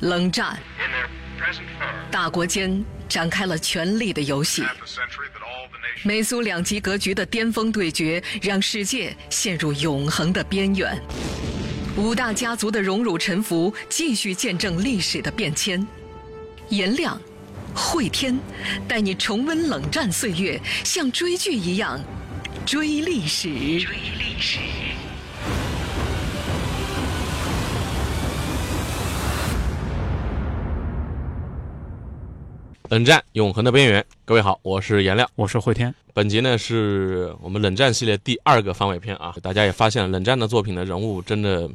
冷战，In their present form, 大国间展开了权力的游戏。美苏两极格局的巅峰对决，让世界陷入永恒的边缘。五大家族的荣辱沉浮，继续见证历史的变迁。颜亮、慧天带你重温冷战岁月，像追剧一样追历史。追历史。冷战永恒的边缘，各位好，我是颜亮。我是慧天，本集呢是我们冷战系列第二个番外篇啊，大家也发现了冷战的作品的人物真的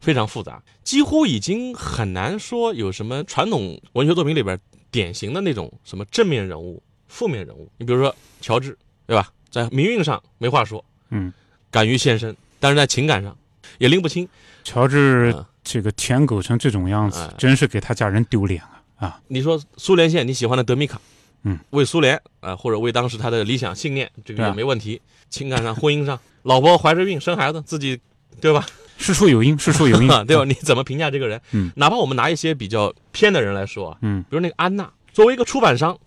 非常复杂，几乎已经很难说有什么传统文学作品里边典型的那种什么正面人物、负面人物。你比如说乔治，对吧？在命运上没话说，嗯，敢于献身，但是在情感上也拎不清。乔治嗯这个舔狗成这种样子哎，真是给他家人丢脸啊！啊，你说苏联线你喜欢的德米卡，嗯，为苏联啊、或者为当时他的理想信念，这个也没问题。情感上、婚姻上，老婆怀着孕生孩子，自己对吧？事出有因，事出有因，对吧？你怎么评价这个人？嗯，哪怕我们拿一些比较偏的人来说啊，嗯，比如那个安娜，作为一个出版商，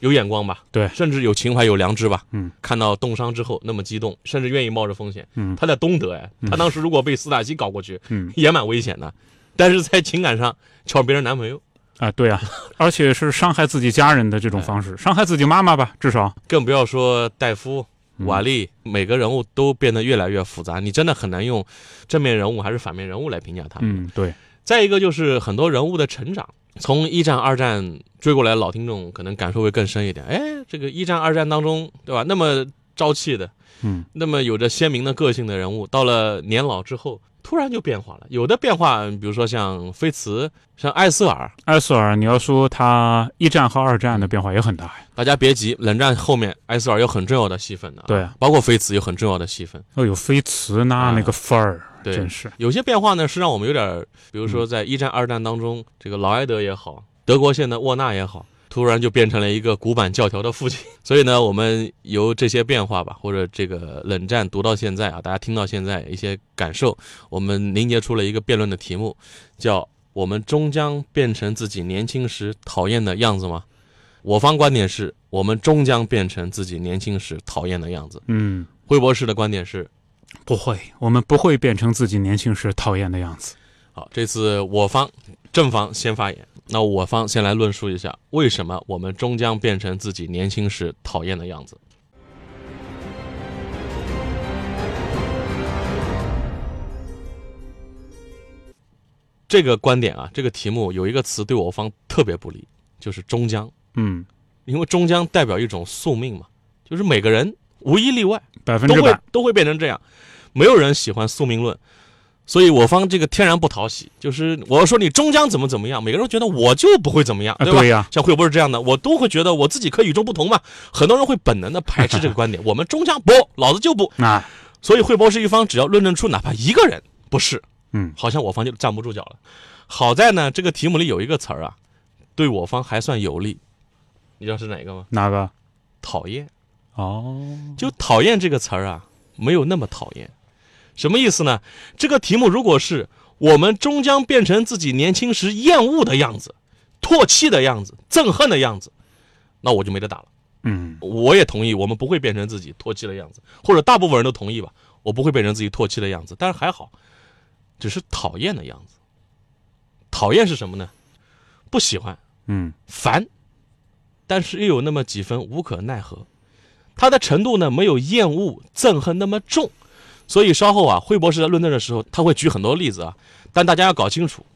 有眼光吧？对甚至有情怀、有良知吧？嗯，看到冻伤之后那么激动，甚至愿意冒着风险。嗯他在东德哎，他当时如果被斯大西搞过去，嗯也蛮危险的。但是在情感上抢别人男朋友，啊，对啊，而且是伤害自己家人的这种哎方式，伤害自己妈妈吧，至少，更不要说戴夫、嗯瓦利，每个人物都变得越来越复杂，你真的很难用正面人物还是反面人物来评价他们。嗯，对，再一个就是很多人物的成长，从一战、二战追过来，老听众可能感受会更深一点。哎，这个一战、二战当中，对吧？那么朝气的，嗯，那么有着鲜明的个性的人物，到了年老之后，突然就变化了。有的变化，比如说像菲茨、像艾斯尔，艾斯尔，你要说他一战和二战的变化也很大呀，大家别急，冷战后面艾斯尔有很重要的戏份的、对。包括菲茨有很重要的戏份。哦，有菲茨那啊那个范儿，对。真是，有些变化呢，是让我们有点儿，比如说在一战、二战当中，这个劳埃德也好，德国线的沃纳也好，突然就变成了一个古板教条的父亲。所以呢，我们由这些变化吧，或者这个冷战读到现在啊，大家听到现在一些感受，我们凝结出了一个辩论的题目，叫“我们终将变成自己年轻时讨厌的样子吗？”我方观点是我们终将变成自己年轻时讨厌的样子。嗯，惠博士的观点是不会，我们不会变成自己年轻时讨厌的样子。好，这次我方正方先发言，那我方先来论述一下为什么我们终将变成自己年轻时讨厌的样子。这个观点啊，这个题目有一个词对我方特别不利，就是终将，嗯，因为终将代表一种宿命嘛，就是每个人无一例外百分之百，都会都会变成这样，没有人喜欢宿命论，所以我方这个天然不讨喜，就是我要说你终将怎么怎么样，每个人都觉得我就不会怎么样，啊，对吧？像惠博是这样的，我都会觉得我自己可以与众不同嘛。很多人会本能的排斥这个 观点，我们终将不，老子就不。那，所以惠博士一方只要论证出哪怕一个人不是，嗯，好像我方就站不住脚了。好在呢，这个题目里有一个词儿啊，对我方还算有利，你知道是哪个吗？哪个？讨厌。哦，就讨厌这个词儿啊，没有那么讨厌。什么意思呢？这个题目如果是我们终将变成自己年轻时厌恶的样子、唾弃的样子、憎恨的样子，那我就没得打了。嗯，我也同意，我们不会变成自己唾弃的样子，或者大部分人都同意吧，我不会变成自己唾弃的样子。但是还好，只是讨厌的样子。讨厌是什么呢？不喜欢，嗯，烦，但是又有那么几分无可奈何。它的程度呢，没有厌恶、憎恨那么重，所以稍后啊，惠博士在论证的时候，他会举很多例子啊，但大家要搞清楚，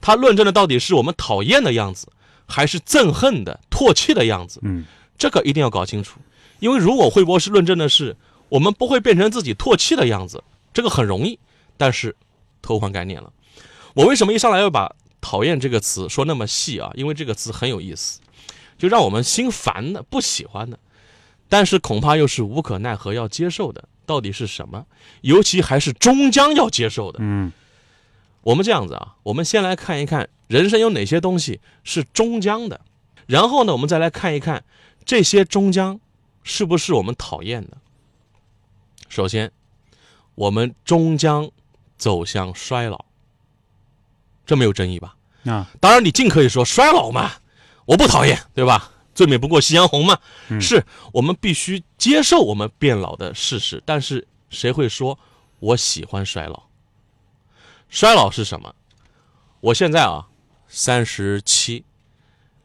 他论证的到底是我们讨厌的样子，还是憎恨的、唾弃的样子？嗯，这个一定要搞清楚，因为如果惠博士论证的是我们不会变成自己唾弃的样子，这个很容易，但是偷换概念了。我为什么一上来要把讨厌这个词说那么细啊？因为这个词很有意思，就让我们心烦的、不喜欢的，但是恐怕又是无可奈何要接受的，到底是什么？尤其还是终将要接受的。嗯，我们这样子啊，我们先来看一看人生有哪些东西是终将的，然后呢，我们再来看一看这些终将是不是我们讨厌的。首先，我们终将走向衰老，这没有争议吧？啊，当然，你尽可以说衰老嘛，我不讨厌，对吧？最美不过夕阳红嘛。嗯是我们必须接受我们变老的事实，但是谁会说我喜欢衰老？衰老是什么？我现在啊，三十七，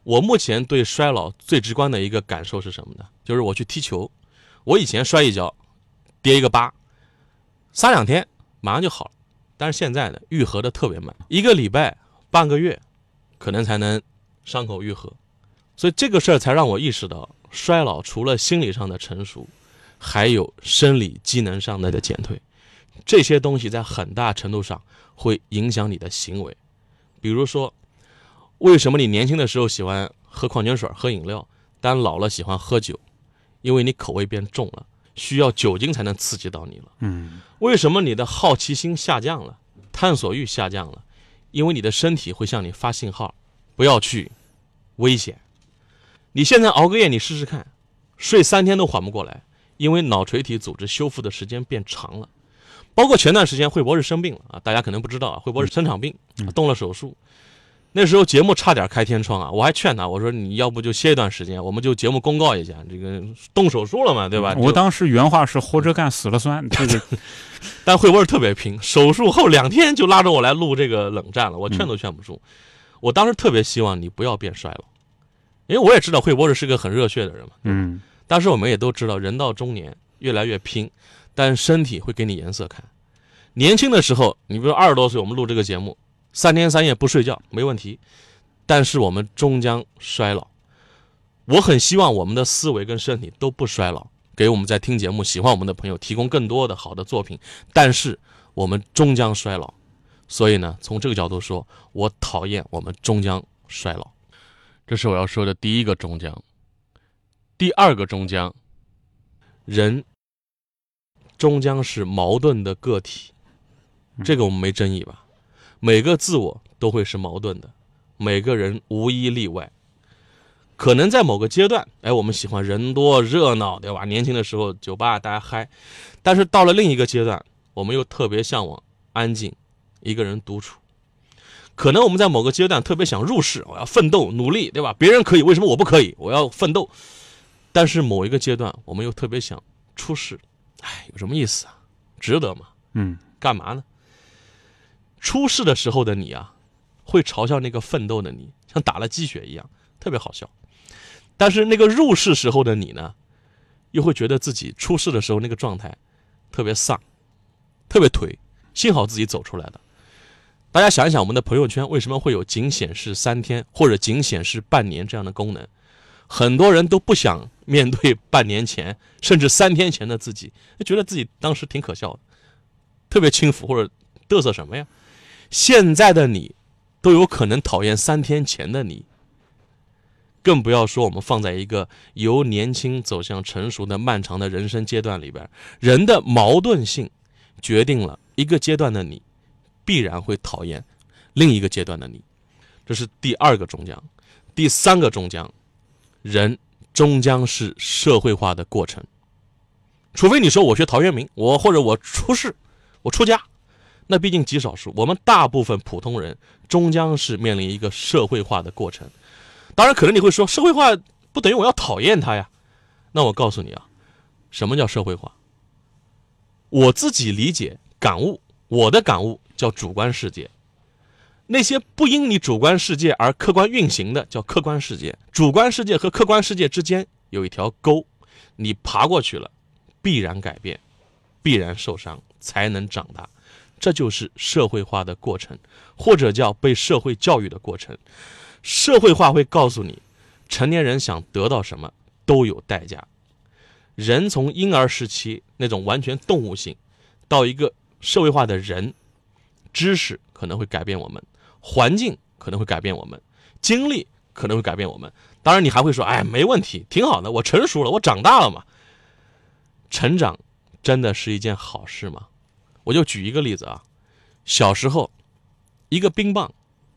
我目前对衰老最直观的一个感受是什么呢？就是我去踢球，我以前摔一跤，跌一个疤，三两天马上就好了，但是现在呢，愈合的特别慢，一个礼拜、半个月，可能才能伤口愈合。所以这个事儿才让我意识到，衰老除了心理上的成熟，还有生理机能上的减退，这些东西在很大程度上会影响你的行为。比如说，为什么你年轻的时候喜欢喝矿泉水、喝饮料，但老了喜欢喝酒？因为你口味变重了，需要酒精才能刺激到你了。嗯为什么你的好奇心下降了，探索欲下降了？因为你的身体会向你发信号，不要去危险。你现在熬个夜，你试试看，睡三天都缓不过来，因为脑垂体组织修复的时间变长了。包括前段时间惠博士生病了啊，大家可能不知道啊，惠博士生场病，动了手术。那时候节目差点开天窗啊，我还劝他，我说你要不就歇一段时间，我们就节目公告一下，这个动手术了嘛，对吧？我当时原话是“活着干，死了算”，这 个但惠博士特别拼，手术后两天就拉着我来录这个冷战了，我劝都劝不住。我当时特别希望你不要变衰老，因为我也知道惠博士是个很热血的人嘛。嗯但是我们也都知道，人到中年越来越拼，但身体会给你颜色看。年轻的时候，你比如二十多岁，我们录这个节目，三天三夜不睡觉没问题，但是我们终将衰老。我很希望我们的思维跟身体都不衰老，给我们在听节目、喜欢我们的朋友提供更多的好的作品。但是我们终将衰老，所以呢，从这个角度说，我讨厌我们终将衰老。这是我要说的第一个终将。第二个终将，人终将是矛盾的个体，这个我们没争议吧？每个自我都会是矛盾的，每个人无一例外。可能在某个阶段，哎，我们喜欢人多热闹，对吧？年轻的时候酒吧大家嗨，但是到了另一个阶段，我们又特别向往安静，一个人独处。可能我们在某个阶段特别想入世，我要奋斗努力，对吧？别人可以，为什么我不可以？我要奋斗。但是某一个阶段，我们又特别想出世，哎，有什么意思啊？值得吗？嗯干嘛呢？出世的时候的你啊，会嘲笑那个奋斗的你，像打了鸡血一样，特别好笑。但是那个入世时候的你呢，又会觉得自己出世的时候那个状态特别丧，特别颓。幸好自己走出来了。大家想一想，我们的朋友圈为什么会有仅显示三天或者仅显示半年这样的功能？很多人都不想面对半年前甚至三天前的自己，觉得自己当时挺可笑的，特别轻浮或者嘚瑟什么呀？现在的你都有可能讨厌三天前的你，更不要说我们放在一个由年轻走向成熟的漫长的人生阶段里边，人的矛盾性决定了一个阶段的你必然会讨厌另一个阶段的你，这是第二个终将，第三个终将。人终将是社会化的过程，除非你说我学陶渊明，我或者我出世，我出家，那毕竟极少数。我们大部分普通人终将是面临一个社会化的过程。当然，可能你会说，社会化不等于我要讨厌他呀？那我告诉你啊，什么叫社会化？我自己理解感悟，我的感悟叫主观世界。那些不因你主观世界而客观运行的叫客观世界，主观世界和客观世界之间有一条沟，你爬过去了，必然改变，必然受伤，才能长大，这就是社会化的过程，或者叫被社会教育的过程。社会化会告诉你，成年人想得到什么都有代价。人从婴儿时期那种完全动物性，到一个社会化的人，知识可能会改变我们。环境可能会改变我们，经历可能会改变我们。当然，你还会说：“哎，没问题，挺好的，我成熟了，我长大了嘛。”成长真的是一件好事吗？我就举一个例子啊，小时候一个冰棒，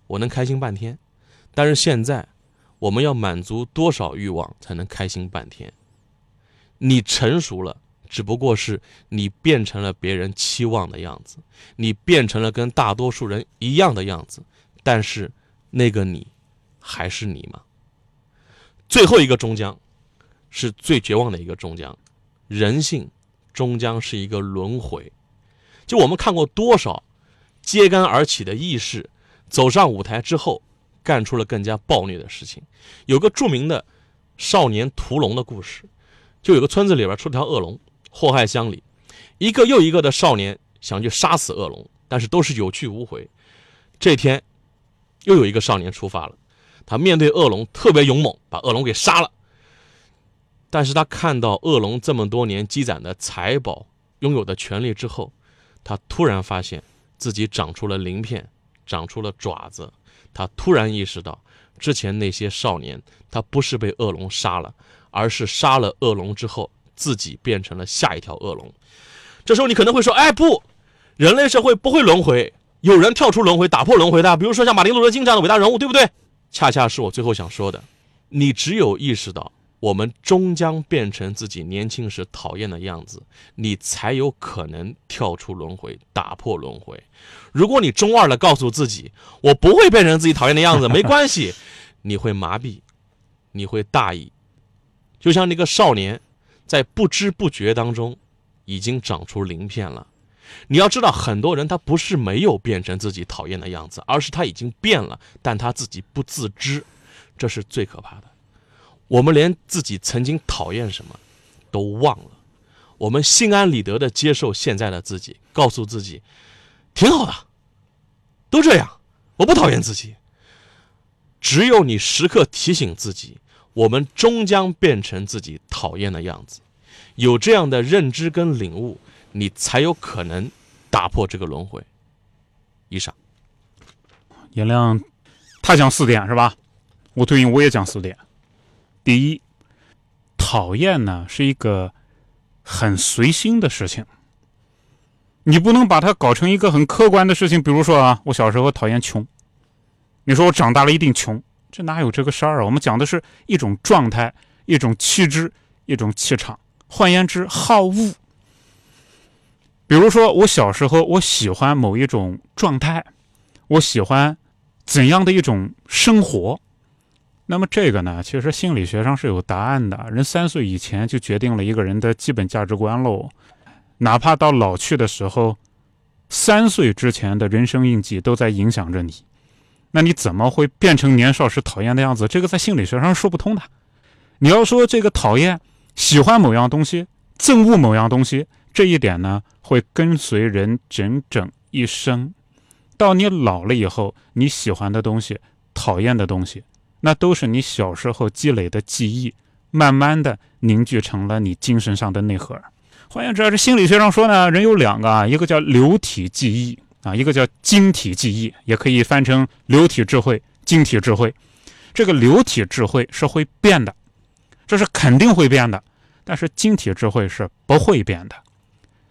我能开心半天，但是现在我们要满足多少欲望才能开心半天？你成熟了。只不过是你变成了别人期望的样子，你变成了跟大多数人一样的样子，但是那个你还是你吗？最后一个终将，是最绝望的一个终将。人性终将是一个轮回。就我们看过多少揭竿而起的义士，走上舞台之后，干出了更加暴虐的事情。有个著名的少年屠龙的故事，就有个村子里边出条恶龙，祸害乡里。一个又一个的少年想去杀死恶龙，但是都是有去无回。这天，又有一个少年出发了，他面对恶龙特别勇猛，把恶龙给杀了。但是他看到恶龙这么多年积攒的财宝、拥有的权利之后，他突然发现自己长出了鳞片，长出了爪子。他突然意识到，之前那些少年，他不是被恶龙杀了，而是杀了恶龙之后，自己变成了下一条恶龙。这时候你可能会说：“哎，不，人类社会不会轮回，有人跳出轮回，打破轮回的，比如说像马丁·路德·金这样的伟大人物，对不对？”恰恰是我最后想说的，你只有意识到。我们终将变成自己年轻时讨厌的样子，你才有可能跳出轮回，打破轮回。如果你中二的告诉自己我不会变成自己讨厌的样子，没关系，你会麻痹，你会大意。就像那个少年，在不知不觉当中，已经长出鳞片了。你要知道，很多人他不是没有变成自己讨厌的样子，而是他已经变了，但他自己不自知，这是最可怕的。我们连自己曾经讨厌什么都忘了，我们心安理得的接受现在的自己，告诉自己挺好的，都这样，我不讨厌自己。只有你时刻提醒自己，我们终将变成自己讨厌的样子。有这样的认知跟领悟，你才有可能打破这个轮回。以上，颜亮，他讲四点是吧？我对应我也讲四点。第一，讨厌呢是一个很随心的事情，你不能把它搞成一个很客观的事情。比如说啊，我小时候讨厌穷，你说我长大了一定穷，这哪有这个事儿啊？我们讲的是一种状态、一种气质、一种气场。换言之，好恶。比如说，我小时候我喜欢某一种状态，我喜欢怎样的一种生活。那么这个呢，其实心理学上是有答案的。人三岁以前就决定了一个人的基本价值观喽，哪怕到老去的时候，三岁之前的人生印记都在影响着你。那你怎么会变成年少时讨厌的样子？这个在心理学上说不通的。你要说这个讨厌、喜欢某样东西、憎恶某样东西，这一点呢，会跟随人整整一生。到你老了以后，你喜欢的东西、讨厌的东西。那都是你小时候积累的记忆，慢慢的凝聚成了你精神上的内核。换言之，这心理学上说呢，人有两个啊，一个叫流体记忆啊，一个叫晶体记忆，也可以翻成流体智慧、晶体智慧。这个流体智慧是会变的，这是肯定会变的，但是晶体智慧是不会变的。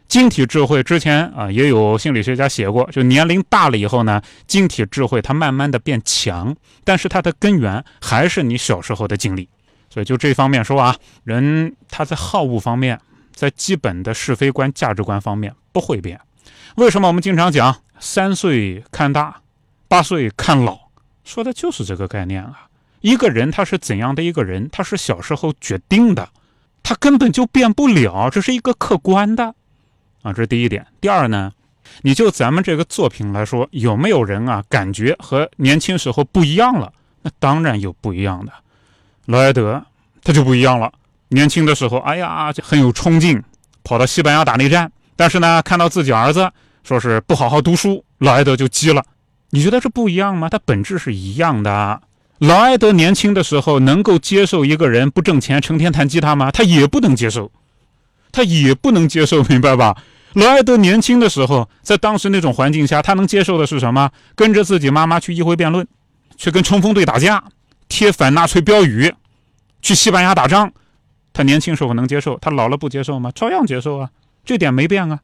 晶体智慧之前啊，也有心理学家写过，就年龄大了以后呢，晶体智慧它慢慢的变强，但是它的根源还是你小时候的经历。所以就这方面说啊，人他在好恶方面，在基本的是非观、价值观方面不会变。为什么我们经常讲三岁看大，八岁看老，说的就是这个概念啊。一个人他是怎样的一个人，他是小时候决定的，他根本就变不了，这是一个客观的。啊，这是第一点。第二呢，你就咱们这个作品来说，有没有人啊感觉和年轻时候不一样了？那当然有不一样的。劳埃德他就不一样了。年轻的时候，哎呀，就很有冲劲，跑到西班牙打内战。但是呢，看到自己儿子说是不好好读书，劳埃德就急了。你觉得这不一样吗？他本质是一样的。劳埃德年轻的时候能够接受一个人不挣钱，成天弹吉他吗？他也不能接受，他也不能接受，明白吧？劳埃德年轻的时候，在当时那种环境下，他能接受的是什么？跟着自己妈妈去议会辩论，去跟冲锋队打架，贴反纳粹标语，去西班牙打仗。他年轻时候能接受，他老了不接受吗？照样接受啊，这点没变啊。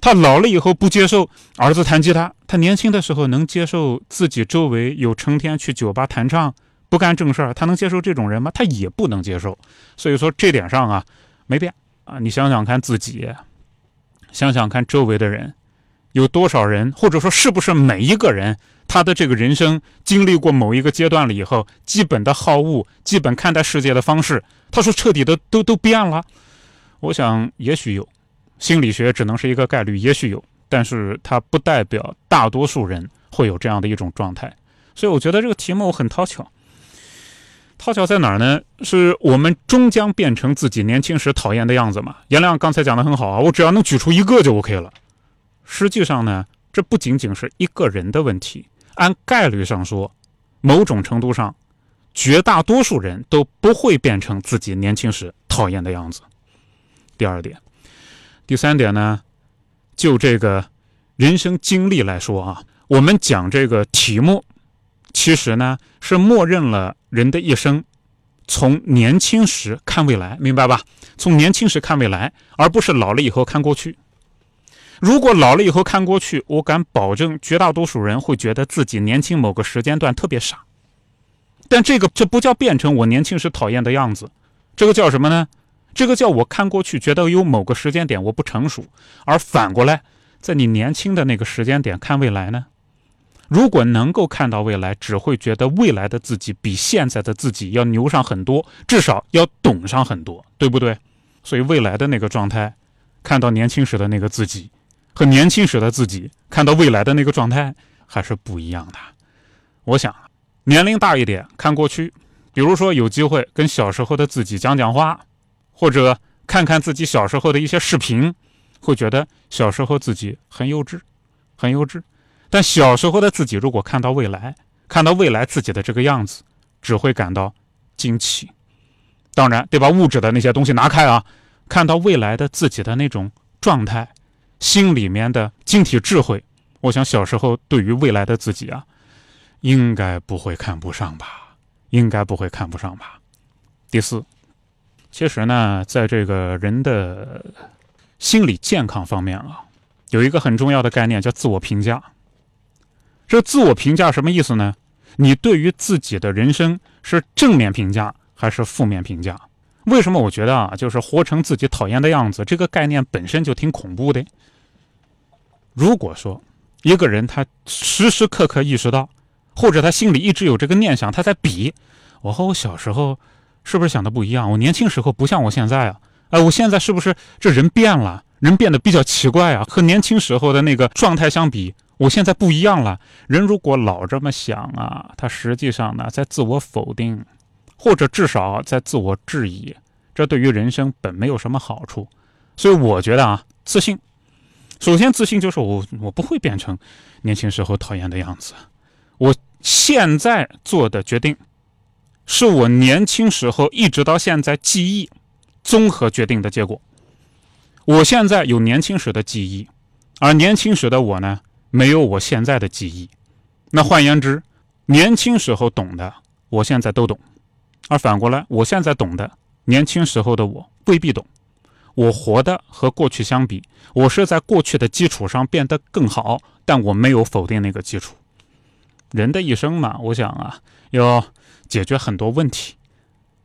他老了以后不接受儿子弹吉他，他年轻的时候能接受自己周围有成天去酒吧弹唱、不干正事儿，他能接受这种人吗？他也不能接受。所以说这点上啊，没变啊。你想想看自己。想想看，周围的人，有多少人，或者说是不是每一个人，他的这个人生经历过某一个阶段了以后，基本的好恶、基本看待世界的方式，他说彻底的都都变了。我想也许有，心理学只能是一个概率，也许有，但是它不代表大多数人会有这样的一种状态。所以我觉得这个题目很讨巧。讨巧在哪儿呢？是我们终将变成自己年轻时讨厌的样子嘛？颜亮刚才讲的很好啊，我只要能举出一个就 OK 了。实际上呢，这不仅仅是一个人的问题，按概率上说，某种程度上，绝大多数人都不会变成自己年轻时讨厌的样子。第二点，第三点呢，就这个人生经历来说啊，我们讲这个题目。其实呢，是默认了人的一生，从年轻时看未来，明白吧？从年轻时看未来，而不是老了以后看过去。如果老了以后看过去，我敢保证，绝大多数人会觉得自己年轻某个时间段特别傻。但这个这不叫变成我年轻时讨厌的样子，这个叫什么呢？这个叫我看过去觉得有某个时间点我不成熟，而反过来，在你年轻的那个时间点看未来呢？如果能够看到未来，只会觉得未来的自己比现在的自己要牛上很多，至少要懂上很多，对不对？所以未来的那个状态，看到年轻时的那个自己，和年轻时的自己看到未来的那个状态还是不一样的。我想，年龄大一点看过去，比如说有机会跟小时候的自己讲讲话，或者看看自己小时候的一些视频，会觉得小时候自己很幼稚，很幼稚。但小时候的自己，如果看到未来，看到未来自己的这个样子，只会感到惊奇。当然，得把物质的那些东西拿开啊，看到未来的自己的那种状态，心里面的晶体智慧，我想小时候对于未来的自己啊，应该不会看不上吧？应该不会看不上吧？第四，其实呢，在这个人的心理健康方面啊，有一个很重要的概念叫自我评价。这自我评价什么意思呢？你对于自己的人生是正面评价还是负面评价？为什么我觉得啊，就是活成自己讨厌的样子，这个概念本身就挺恐怖的。如果说一个人他时时刻刻意识到，或者他心里一直有这个念想，他在比我和我小时候是不是想的不一样？我年轻时候不像我现在啊，哎，我现在是不是这人变了？人变得比较奇怪啊，和年轻时候的那个状态相比。我现在不一样了。人如果老这么想啊，他实际上呢在自我否定，或者至少在自我质疑，这对于人生本没有什么好处。所以我觉得啊，自信，首先自信就是我我不会变成年轻时候讨厌的样子。我现在做的决定，是我年轻时候一直到现在记忆综合决定的结果。我现在有年轻时的记忆，而年轻时的我呢？没有我现在的记忆，那换言之，年轻时候懂的，我现在都懂；而反过来，我现在懂的，年轻时候的我未必懂。我活的和过去相比，我是在过去的基础上变得更好，但我没有否定那个基础。人的一生嘛，我想啊，要解决很多问题，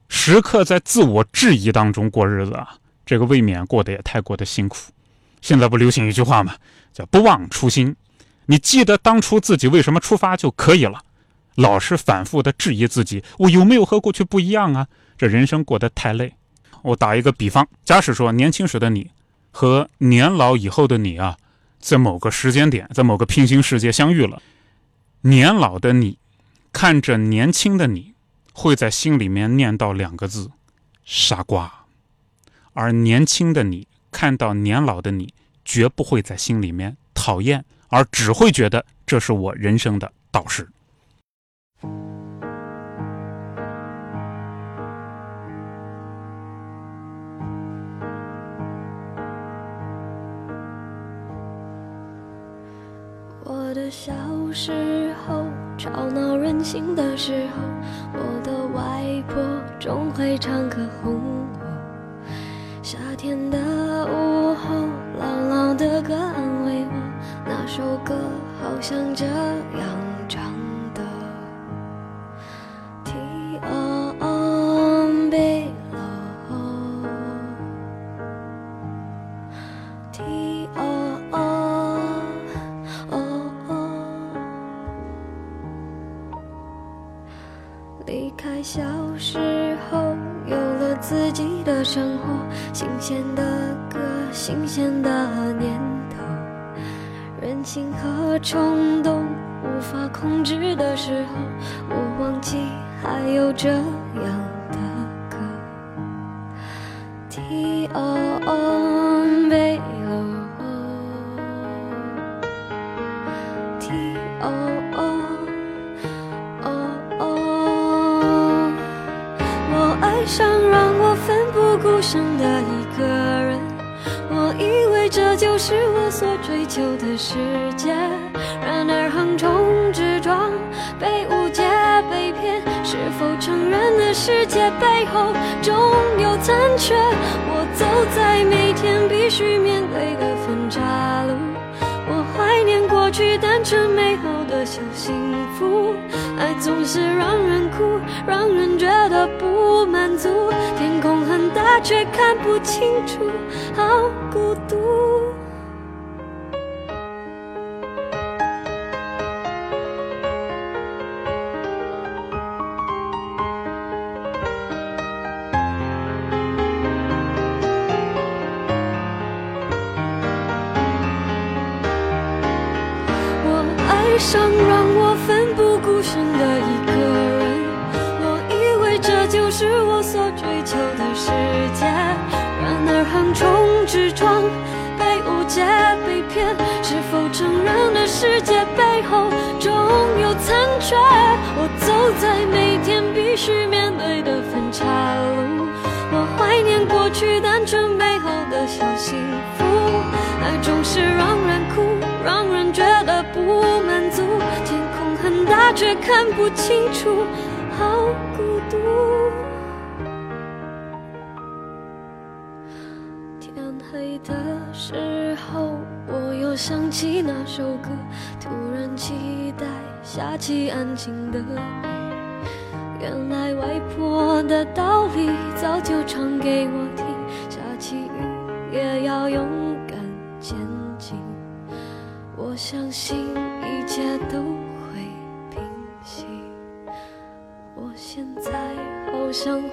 时刻在自我质疑当中过日子啊，这个未免过得也太过的辛苦。现在不流行一句话吗？叫不忘初心。你记得当初自己为什么出发就可以了，老是反复的质疑自己，我有没有和过去不一样啊？这人生过得太累。我打一个比方，假使说年轻时的你和年老以后的你啊，在某个时间点，在某个平行世界相遇了，年老的你看着年轻的你，会在心里面念叨两个字：傻瓜；而年轻的你看到年老的你，绝不会在心里面讨厌。而只会觉得这是我人生的导师。小时候，吵闹任性的时候，我的外婆总会唱歌哄我。夏天的午后，姥姥的歌安慰我。那首歌好像这样哦哦，被落，听哦哦哦哦。我爱上让我奋不顾身的一个人，我以为这就是我所追求的世界，然而横冲直撞，被误解，被骗，是否承认了世界背后？总是让人哭，让人觉得不满足。天空很大，却看不清楚，好孤独。我走在每天必须面对的分岔路，我怀念过去单纯美好的小幸福，爱总是让人哭，让人觉得不满足。天空很大，却看不清楚，好孤独。天黑的时候，我又想起那首歌，突然期待下起安静的雨。原来外婆的道理早就唱给我听，下起雨也要勇敢前进。我相信一切都会平息。我现在好想回